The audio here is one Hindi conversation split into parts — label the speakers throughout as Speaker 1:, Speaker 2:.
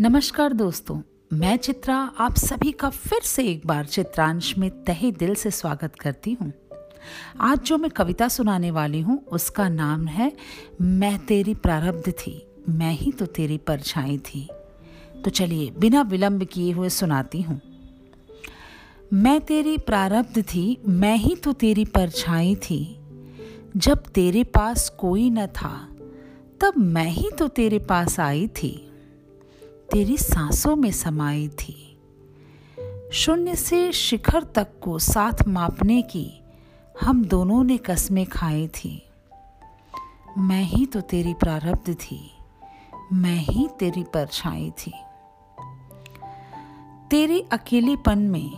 Speaker 1: नमस्कार दोस्तों, मैं चित्रा, आप सभी का फिर से एक बार चित्रांश में तहे दिल से स्वागत करती हूँ। आज जो मैं कविता सुनाने वाली हूँ, उसका नाम है, मैं तेरी प्रारब्ध थी, मैं ही तो तेरी परछाई थी। तो चलिए, बिना विलंब किए हुए सुनाती हूँ। मैं तेरी प्रारब्ध थी, मैं ही तो तेरी परछाई थी। जब तेरे पास कोई न था, तब मैं ही तो तेरे पास आई थी। तेरी सांसों में समाई थी। शून्य से शिखर तक को साथ मापने की हम दोनों ने कस्में खाई थी। मैं ही तो तेरी प्रारब्ध थी। मैं ही तेरी परछाई थी। तेरे अकेलेपन में,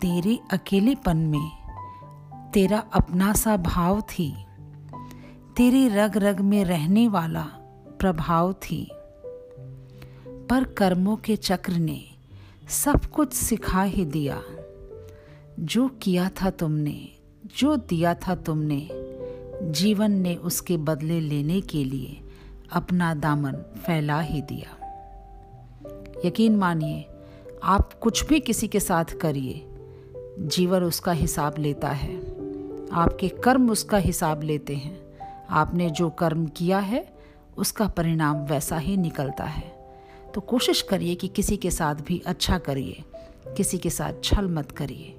Speaker 1: तेरे अकेलेपन में तेरा अपना सा भाव थी। तेरी रग रग में रहने वाला प्रभाव थी। पर कर्मों के चक्र ने सब कुछ सिखा ही दिया। जो किया था तुमने, जो दिया था तुमने, जीवन ने उसके बदले लेने के लिए अपना दामन फैला ही दिया। यकीन मानिए, आप कुछ भी किसी के साथ करिए, जीवन उसका हिसाब लेता है। आपके कर्म उसका हिसाब लेते हैं। आपने जो कर्म किया है, उसका परिणाम वैसा ही निकलता है। तो कोशिश करिए कि किसी के साथ भी अच्छा करिए, किसी के साथ छल मत करिए।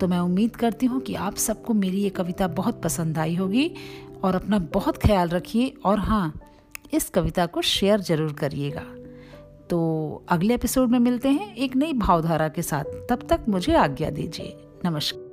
Speaker 1: तो मैं उम्मीद करती हूँ कि आप सबको मेरी ये कविता बहुत पसंद आई होगी और अपना बहुत ख्याल रखिए और हाँ इस कविता को शेयर ज़रूर करिएगा। तो अगले एपिसोड में मिलते हैं एक नई भावधारा के साथ। तब तक मुझे आज्ञा दीजिए। नमस्कार।